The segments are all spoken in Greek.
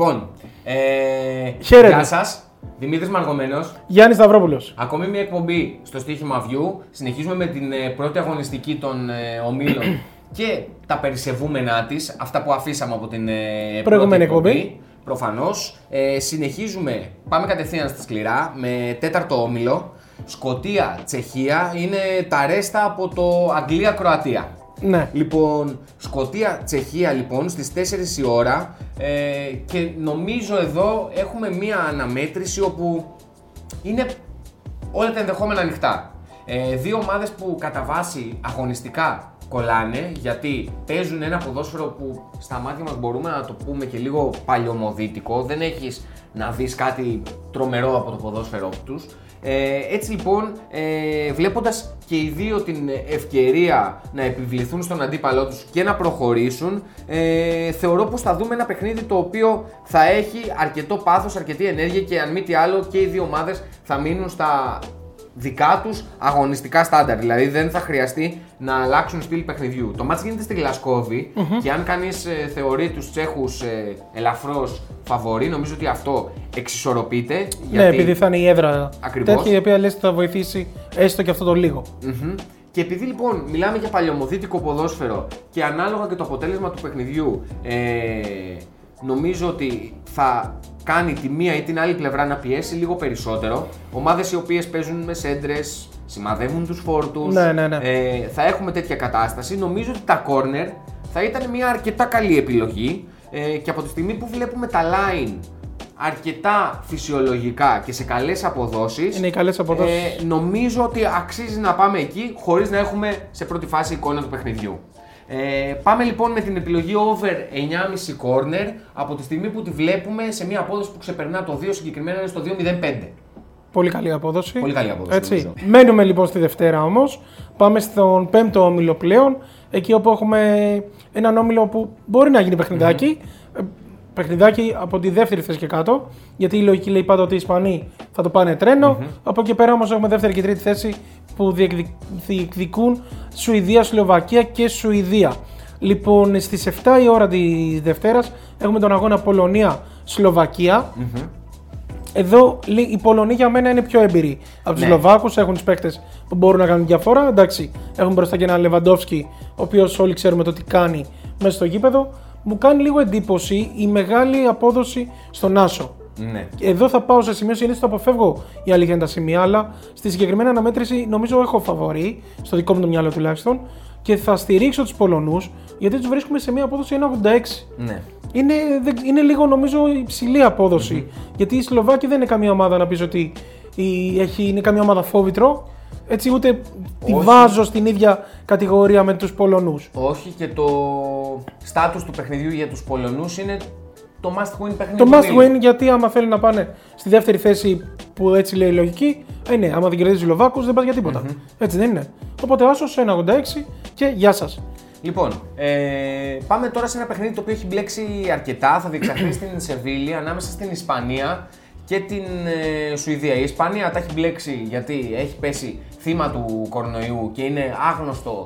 Λοιπόν, ε, Χαίρετε. γεια σας. Δημήτρης Μαργομένο. Γιάννης Σταυρόπουλος. Ακόμη μια εκπομπή στο στοίχημα View. Συνεχίζουμε με την ε, πρώτη αγωνιστική των ε, ομίλων και τα περισεβούμενά της, αυτά που αφήσαμε από την ε, Προηγούμενη πρώτη εκπομπή. Προφανώς. Ε, συνεχίζουμε, πάμε κατευθείαν στα σκληρά με τέταρτο όμιλο. Σκοτία, Τσεχία είναι τα ρέστα από το Αγγλία-Κροατία. Ναι. Λοιπόν, Σκοτία, Τσεχία λοιπόν στις 4 η ώρα ε, και νομίζω εδώ έχουμε μία αναμέτρηση όπου είναι όλα τα ενδεχόμενα ανοιχτά. Ε, δύο ομάδες που κατά βάση αγωνιστικά κολλάνε γιατί παίζουν ένα ποδόσφαιρο που στα μάτια μας μπορούμε να το πούμε και λίγο παλιωμοδίτικο, δεν έχεις να δεις κάτι τρομερό από το ποδόσφαιρό τους. Ε, έτσι λοιπόν, ε, βλέποντας και οι δύο την ευκαιρία να επιβληθούν στον αντίπαλό τους και να προχωρήσουν, ε, θεωρώ πως θα δούμε ένα παιχνίδι το οποίο θα έχει αρκετό πάθος, αρκετή ενέργεια και αν μη τι άλλο και οι δύο ομάδες θα μείνουν στα δικά τους αγωνιστικά στάνταρ. Δηλαδή δεν θα χρειαστεί να αλλάξουν στυλ παιχνιδιού. Το μάτς γίνεται στη γλασκοβη και αν κανείς ε, θεωρεί τους Τσέχους ε, ελαφρώς φαβορή, νομίζω ότι αυτό εξισορροπείται. Ναι, επειδή θα είναι η έδρα Ακριβώς. τέτοια η οποία λες ότι θα βοηθήσει έστω και αυτό το λίγο. Μμμ. Και επειδή λοιπόν μιλάμε για παλαιομοδίτικο ποδόσφαιρο και ανάλογα και το αποτέλεσμα του παιχνιδιού, ε, νομίζω ότι θα κάνει τη μία ή την άλλη πλευρά να πιέσει λίγο περισσότερο. Ομάδες οι οποίες παίζουν με σέντρες, σημαδεύουν τους φόρτους, Ναι, ναι, ναι. Ε, θα έχουμε τέτοια κατάσταση. Νομίζω ότι τα corner θα ήταν μια αρκετά καλή επιλογή ε, και από τη στιγμή που βλέπουμε τα line αρκετά φυσιολογικά και σε καλές αποδόσεις Είναι οι καλές αποδόσεις. ε, νομίζω ότι αξίζει να πάμε εκεί χωρίς να έχουμε σε πρώτη φάση εικόνα του παιχνιδιού. Ε, πάμε λοιπόν με την επιλογή over 9,5 corner από τη στιγμή που τη βλέπουμε σε μια απόδοση που ξεπερνά το 2 συγκεκριμένα είναι στο 2,05. Πολύ καλή απόδοση. Πολύ καλή απόδοση, Έτσι. νομίζω. Μένουμε λοιπόν στη Δευτέρα όμως. Πάμε στον πέμπτο όμιλο πλέον. Εκεί όπου έχουμε έναν όμιλο που μπορεί να γίνει παιχνιδάκι. Ε, Παιχνιδάκι από τη δεύτερη θέση και κάτω. Γιατί η λογική λέει πάντα ότι οι Ισπανοί θα το πάνε τρένο. Από εκεί πέρα όμως έχουμε δεύτερη και τρίτη θέση που διεκδι- διεκδικούν Σουηδία, Σλοβακία και Σουηδία. Λοιπόν, στις 7 η ώρα της Δευτέρας έχουμε τον αγώνα Πολωνία-Σλοβακία. Εδώ λι- οι Πολωνοί για μένα είναι πιο έμπειροι από τους Ναι. Σλοβάκους. Έχουν τους παίκτες που μπορούν να κάνουν διαφορά. Εντάξει, έχουν μπροστά και έναν Λεβαντόφσκι, ο οποίος όλοι ξέρουμε το τι κάνει μέσα στο γήπεδο. Μου κάνει λίγο εντύπωση η μεγάλη απόδοση στον Άσο. Ναι. Εδώ θα πάω σε σημείο συνήθως το αποφεύγω η αλήθεια είναι τα σημεία, αλλά στη συγκεκριμένη αναμέτρηση νομίζω έχω φαβορή, στο δικό μου το μυαλό τουλάχιστον, και θα στηρίξω τους Πολωνούς γιατί τους βρίσκουμε σε μια απόδοση 1,86. ναι. Είναι, δεν- είναι λίγο νομίζω υψηλή απόδοση. Γιατί η Σλοβάκη δεν είναι καμία ομάδα να πεις ότι η- έχει, είναι καμία ομάδα φόβητρο. Έτσι ούτε τη Όχι. βάζω στην ίδια κατηγορία με τους Πολωνούς. Όχι και το στάτους του παιχνιδιού για τους Πολωνούς είναι το must win παιχνίδι. Το του must ομίλου. win γιατί άμα θέλουν να πάνε στη δεύτερη θέση που έτσι λέει η λογική, ε, ναι, άμα δεν κερδίζεις Σλοβάκους δεν πας για τίποτα. Έτσι δεν είναι. Οπότε άσος 1,86 και γεια σας. Λοιπόν, ε, πάμε τώρα σε ένα παιχνίδι το οποίο έχει μπλέξει αρκετά. Θα διεξαχθεί στην Σεβίλη ανάμεσα στην Ισπανία και την ε, Σουηδία. Η Ισπανία τα έχει μπλέξει γιατί έχει πέσει θύμα του κορονοϊού και είναι άγνωστο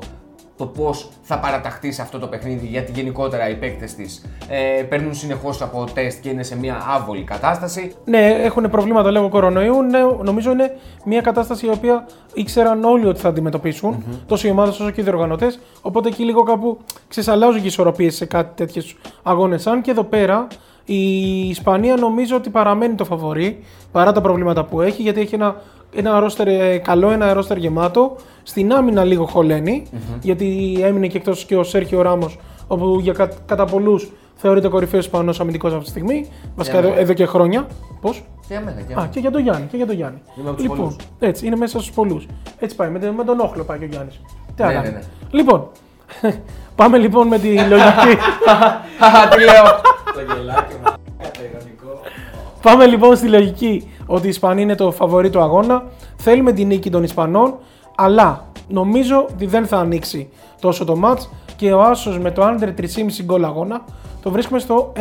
το πώς θα παραταχθεί σε αυτό το παιχνίδι γιατί γενικότερα οι παίκτες της ε, παίρνουν συνεχώς από τεστ και είναι σε μια άβολη κατάσταση. Ναι, έχουν προβλήματα λόγω κορονοϊού. Ναι, νομίζω είναι μια κατάσταση η οποία ήξεραν όλοι ότι θα αντιμετωπισουν τόσο οι ομάδες όσο και οι διοργανωτές. Οπότε εκεί λίγο κάπου ξεσαλάζουν και οι ισορροπίες σε κάτι τέτοιου αγώνες. Αν και εδώ πέρα η Ισπανία νομίζω ότι παραμένει το φαβορή παρά τα προβλήματα που έχει γιατί έχει ένα, ένα ρόστερ ε, καλό, ένα ρόστερ γεμάτο. Στην άμυνα λίγο χωλαίνει, γιατί έμεινε και εκτός και ο Σέρχιο Ράμος, όπου για κα, κατά πολλούς θεωρείται κορυφαίος Ισπανός αμυντικός αυτή τη στιγμή. Βασικά Για εδώ, εδώ και χρόνια. Πώς; Και εμένα, και Α, εμένα. και για τον Γιάννη. Και για τον Γιάννη. Είμαι από τους λοιπόν, πολλούς. έτσι, είναι μέσα στους πολλούς. Έτσι πάει. Με, τον- με τον όχλο πάει και ο Γιάννης. Τι Ναι, άλλο. ναι, ναι. Λοιπόν, πάμε λοιπόν με τη λογική. Χαχα, τι λέω. Το γελάκι μου. Καταγωνικό. Πάμε λοιπόν στη λογική ότι η Ισπανία είναι το φαβορή του αγώνα. Θέλουμε την νίκη των Ισπανών, αλλά νομίζω ότι δεν θα ανοίξει τόσο το μάτς και ο Άσος με το under 3,5 γκολ αγώνα το βρίσκουμε στο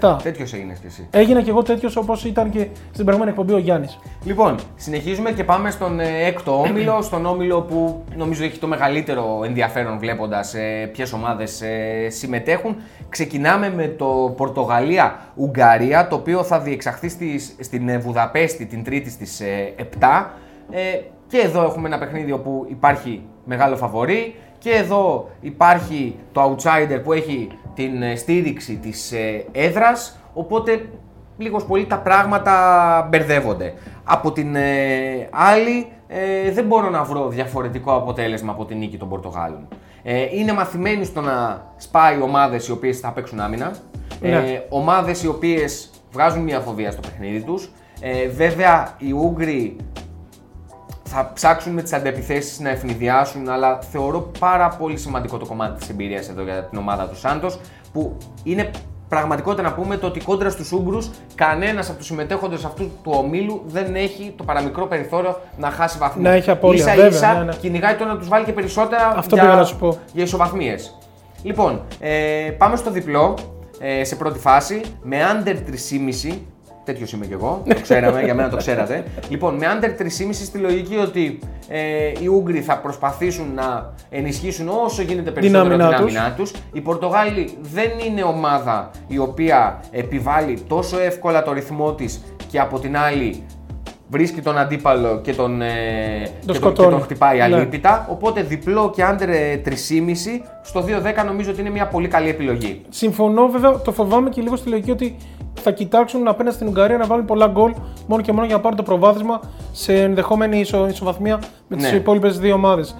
1,97. Τέτοιος έγινες κι εσύ. Έγινα και εγώ τέτοιος όπως ήταν και στην προηγούμενη εκπομπή ο Γιάννης. Λοιπόν, συνεχίζουμε και πάμε στον ε, έκτο όμιλο, στον όμιλο που νομίζω έχει το μεγαλύτερο ενδιαφέρον βλέποντας ε, ποιες ομάδες ε, συμμετέχουν. Ξεκινάμε με το Πορτογαλία-Ουγγαρία, το οποίο θα διεξαχθεί στη, στην ε, Βουδαπέστη την Τρίτη στις ε, 7. Ε, και εδώ έχουμε ένα παιχνίδι όπου υπάρχει μεγάλο φαβορή και εδώ υπάρχει το outsider που έχει την ε, στήριξη της ε, έδρας, οπότε λίγος πολύ τα πράγματα μπερδεύονται. Από την ε, άλλη ε, δεν μπορώ να βρω διαφορετικό αποτέλεσμα από την νίκη των Πορτογάλων. Ε, είναι μαθημένοι στο να σπάει ομάδες οι οποίες θα παίξουν άμυνα, Ναι. ε, ομάδες οι οποίες βγάζουν μια φοβία στο παιχνίδι τους. Ε, βέβαια οι Ούγγροι θα ψάξουν με τις αντεπιθέσεις να ευνηδιάσουν, αλλά θεωρώ πάρα πολύ σημαντικό το κομμάτι της εμπειρίας εδώ για την ομάδα του Σάντος, που είναι πραγματικότητα να πούμε το ότι κόντρα στους Ούγγρους κανένας από τους συμμετέχοντες αυτού του ομίλου δεν έχει το παραμικρό περιθώριο να χάσει βαθμού. Να έχει απώλεια, Ίσα βέβαια, ίσα ναι, ναι. κυνηγάει το να τους βάλει και περισσότερα Αυτό για, πήγα να σου πω. για ισοβαθμίες. Λοιπόν, ε, πάμε στο διπλό ε, σε πρώτη φάση με under 3,5. Τέτοιος είμαι κι εγώ. Το ξέραμε, για μένα το ξέρατε. Λοιπόν, με under 3,5 στη λογική ότι ε, οι Ούγγροι θα προσπαθήσουν να ενισχύσουν όσο γίνεται περισσότερο την άμυνά άμυνά τους. Οι Πορτογάλοι δεν είναι ομάδα η οποία επιβάλλει τόσο εύκολα το ρυθμό της και από την άλλη βρίσκει τον αντίπαλο και τον, ε, και τον, και σκοτώνει. τον χτυπάει Ναι. αλίπητα. Οπότε διπλό και under ε, 3,5 στο 2-10 νομίζω ότι είναι μια πολύ καλή επιλογή. Συμφωνώ, βέβαια, το φοβάμαι και λίγο στη λογική ότι θα κοιτάξουν απέναντι στην Ουγγαρία να βάλουν πολλά γκολ μόνο και μόνο για να πάρουν το προβάδισμα σε ενδεχόμενη ισο, ισοβαθμία με τις Ναι. υπόλοιπες δύο ομάδες,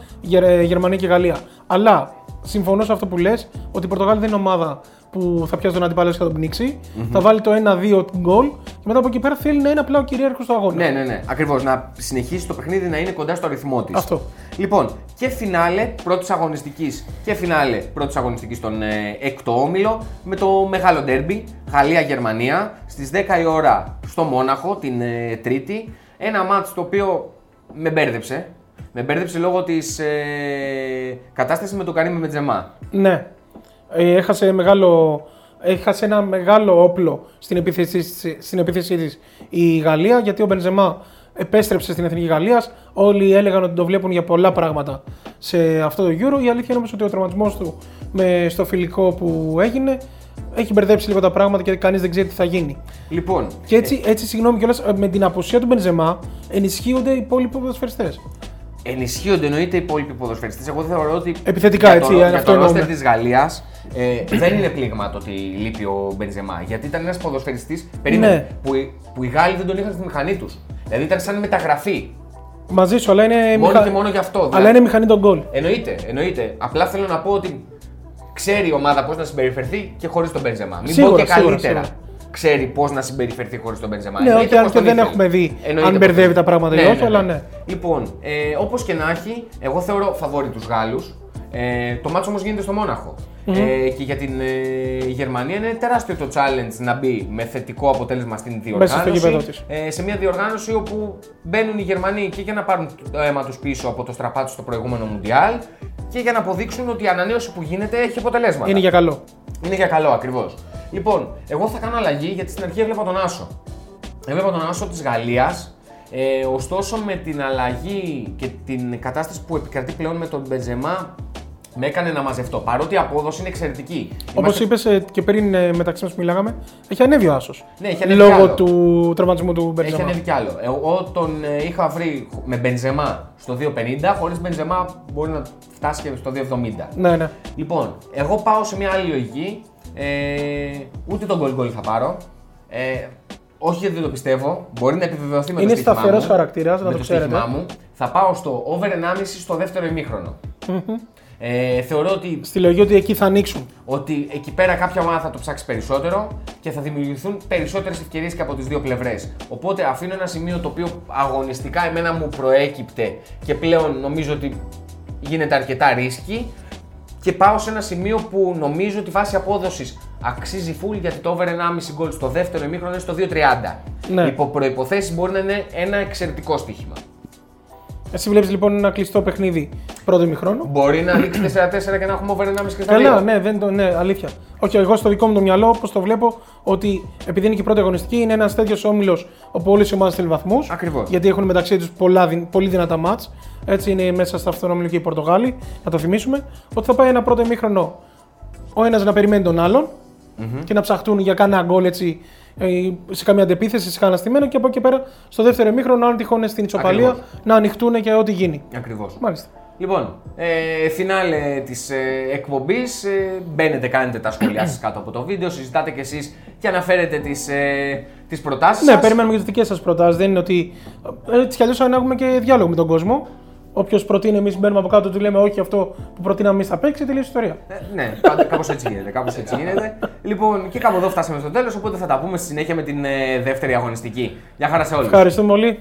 Γερμανία και Γαλλία. Αλλά συμφωνώ σε αυτό που λες ότι η Πορτογάλη δεν είναι ομάδα που θα πιάσει τον αντίπαλο και θα τον πνιξει Θα βάλει το 1-2 γκολ και μετά από εκεί πέρα θέλει να είναι απλά ο κυρίαρχος του αγώνα. Ναι, ναι, ναι. Ακριβώς. Να συνεχίσει το παιχνίδι να είναι κοντά στο ρυθμό της. Αυτό. Λοιπόν, και φινάλε πρώτης αγωνιστικής και φινάλε πρώτης αγωνιστικής στον ε, έκτο όμιλο με το μεγάλο ντέρμπι Γαλλία-Γερμανία στις 10 η ώρα στο Μόναχο την ε, Τρίτη. Ένα μάτς το οποίο με μπέρδεψε. Με μπέρδεψε λόγω της ε, κατάστασης με τον Καρύμ Μετζεμά. Ναι. Ε, έχασε, μεγάλο, έχασε ένα μεγάλο όπλο στην επίθεσή, της- στην επίθεσή της η Γαλλία γιατί ο Μπενζεμά επέστρεψε στην Εθνική Γαλλίας. Όλοι έλεγαν ότι το βλέπουν για πολλά πράγματα σε αυτό το Euro. Η αλήθεια είναι όμως ότι ο τραυματισμός του με, στο φιλικό που έγινε έχει μπερδέψει λίγο τα πράγματα και κανείς δεν ξέρει τι θα γίνει. Λοιπόν, Και έτσι, έτσι συγγνώμη κιόλας, ε, με την απουσία του Μπενζεμά ενισχύονται οι υπόλοιποι ποδοσφαιριστές. Ενισχύονται εννοείται οι υπόλοιποι ποδοσφαιριστές. Εγώ θεωρώ ότι. Επιθετικά, για έτσι, το, ε, για αυτό το εννοούμε. ρόστερ της Γαλλίας ε, δεν είναι πλήγμα το ότι λείπει ο Μπενζεμά. Γιατί ήταν ένας ποδοσφαιριστής Ναι. που, οι- που οι Γάλλοι δεν τον είχαν στη μηχανή τους. Δηλαδή ήταν σαν μεταγραφή. Μαζί σου, αλλά είναι, Μόνο μηχα- και μόνο γι' αυτό. αλλά δηλαδή. είναι μηχανή των γκολ. Εννοείται, εννοείται. Απλά θέλω να πω ότι ξέρει η ομάδα πώς να συμπεριφερθεί και χωρίς τον Μπενζεμά. Μην Σίγουρα, πω και σίγουρα, καλύτερα. σίγουρα. Ξέρει πώς να συμπεριφερθεί χωρίς τον Μπενζεμά. Ναι, Εννοείται όχι, αν πως και τον δεν ήθελε. έχουμε δει Εννοείται αν πως μπερδεύει τον τα πράγματα ή ήθελε. όχι, αλλά ναι. Λοιπόν, ε, όπως και να έχει, εγώ θεωρώ φαβόρη τους Γάλλους. Ε, το μάτσο όμως γίνεται στο μοναχο Ε, και για την ε, Γερμανία είναι τεράστιο το challenge να μπει με θετικό αποτέλεσμα στην Μέσα στο διοργάνωση. γήπεδο της. Ε, σε μια διοργάνωση όπου μπαίνουν οι Γερμανοί και για να πάρουν το αίμα τους πίσω από το στραπάτι στο προηγούμενο Μουντιάλ και για να αποδείξουν ότι η ανανέωση που γίνεται έχει αποτελέσματα. Είναι για καλό. Είναι για καλό ακριβώς. Λοιπόν, εγώ θα κάνω αλλαγή γιατί στην αρχή έβλεπα τον Άσο. Έβλεπα τον Άσο της Γαλλίας. Ε, ωστόσο, με την αλλαγή και την κατάσταση που επικρατεί πλέον με τον Μπενζεμά, με έκανε να μαζευτώ. Παρότι η απόδοση είναι εξαιρετική. Όπως Είμαστε- είπες και πριν ε, μεταξύ μας που μιλάγαμε, έχει ανέβει ο Άσος. Ναι, έχει ανέβει κι Λόγω άλλο. του τραυματισμού του Έχει Μπενζεμά. ανέβει κι άλλο. Εγώ τον ε, είχα βρει με Μπενζεμά στο 2,50, χωρίς Μπενζεμά μπορεί να φτάσει και στο 2,70. Ναι, ναι. Λοιπόν, εγώ πάω σε μια άλλη λογική. Ε, ούτε τον goal goal θα πάρω. Ε, όχι γιατί δεν το πιστεύω. Μπορεί να επιβεβαιωθεί με Είναι το στοίχημά σταθερός μου. χαρακτήρας, να με το το ξέρετε. στοίχημά μου. Θα πάω στο over 1,5 στο δεύτερο ημίχρονο. Ε, θεωρώ ότι, Στη λογική ότι εκεί θα ανοίξουν. ότι εκεί πέρα κάποια ομάδα θα το ψάξει περισσότερο και θα δημιουργηθούν περισσότερες ευκαιρίες και από τις δύο πλευρές. Οπότε αφήνω ένα σημείο το οποίο αγωνιστικά εμένα μου προέκυπτε και πλέον νομίζω ότι γίνεται αρκετά ρίσκι και πάω σε ένα σημείο που νομίζω ότι βάσει απόδοσης αξίζει full γιατί το over 1,5 γκολ στο δεύτερο ημίχρονο είναι στο 2,30. Ναι. Υπό προποθέσει μπορεί να είναι ένα εξαιρετικό στοίχημα. Εσύ βλέπεις λοιπόν ένα κλειστό παιχνίδι πρώτο ημιχρόνο. Μπορεί να λήξει 4-4 και να έχουμε over 1,5 και στο Καλά, δύο. ναι, δεν το, ναι, αλήθεια. Όχι, εγώ στο δικό μου το μυαλό, όπως το βλέπω, ότι επειδή είναι και η πρώτη αγωνιστική, είναι ένας τέτοιος όμιλος όπου όλες οι ομάδες θέλουν βαθμούς. Ακριβώς. Γιατί έχουν μεταξύ τους πολύ δυνατά μάτς. Έτσι είναι μέσα σε αυτόν τον όμιλο και οι Πορτογάλοι, να το θυμίσουμε. Ότι θα πάει ένα πρώτο ημίχρονο ο ένας να περιμένει τον αλλον και να ψαχτούν για κανένα γκολ έτσι ε, σε καμία αντεπίθεση, σε κανένα στημένο και από εκεί και πέρα στο δεύτερο ημίχρονο, αν τυχόν είναι στην ισοπαλία, Ακριβώς. να ανοιχτούν και ό,τι γίνει. Ακριβώς. Μάλιστα. Λοιπόν, ε, φινάλε της ε, εκπομπής. Ε, μπαίνετε, κάνετε τα σχόλιά σας κάτω από το βίντεο, συζητάτε κι εσείς και αναφέρετε τις ε, τις προτάσεις Ναι, σας. περιμένουμε και τις δικές σας προτάσεις. Δεν είναι ότι. Έτσι κι αλλιώς αν έχουμε και διάλογο με τον κόσμο. Όποιος προτείνει, εμείς μπαίνουμε από κάτω, του λέμε όχι αυτό που προτείναμε εμείς θα παίξει, τελείω η ιστορία. Ε, ναι, πάντα κάπως έτσι γίνεται. Κάπως έτσι γίνεται. λοιπόν, και κάπου εδώ φτάσαμε στο τέλος. Οπότε θα τα πούμε στη συνέχεια με την ε, δεύτερη αγωνιστική. Γεια χαρά σε όλους. Ευχαριστούμε πολύ.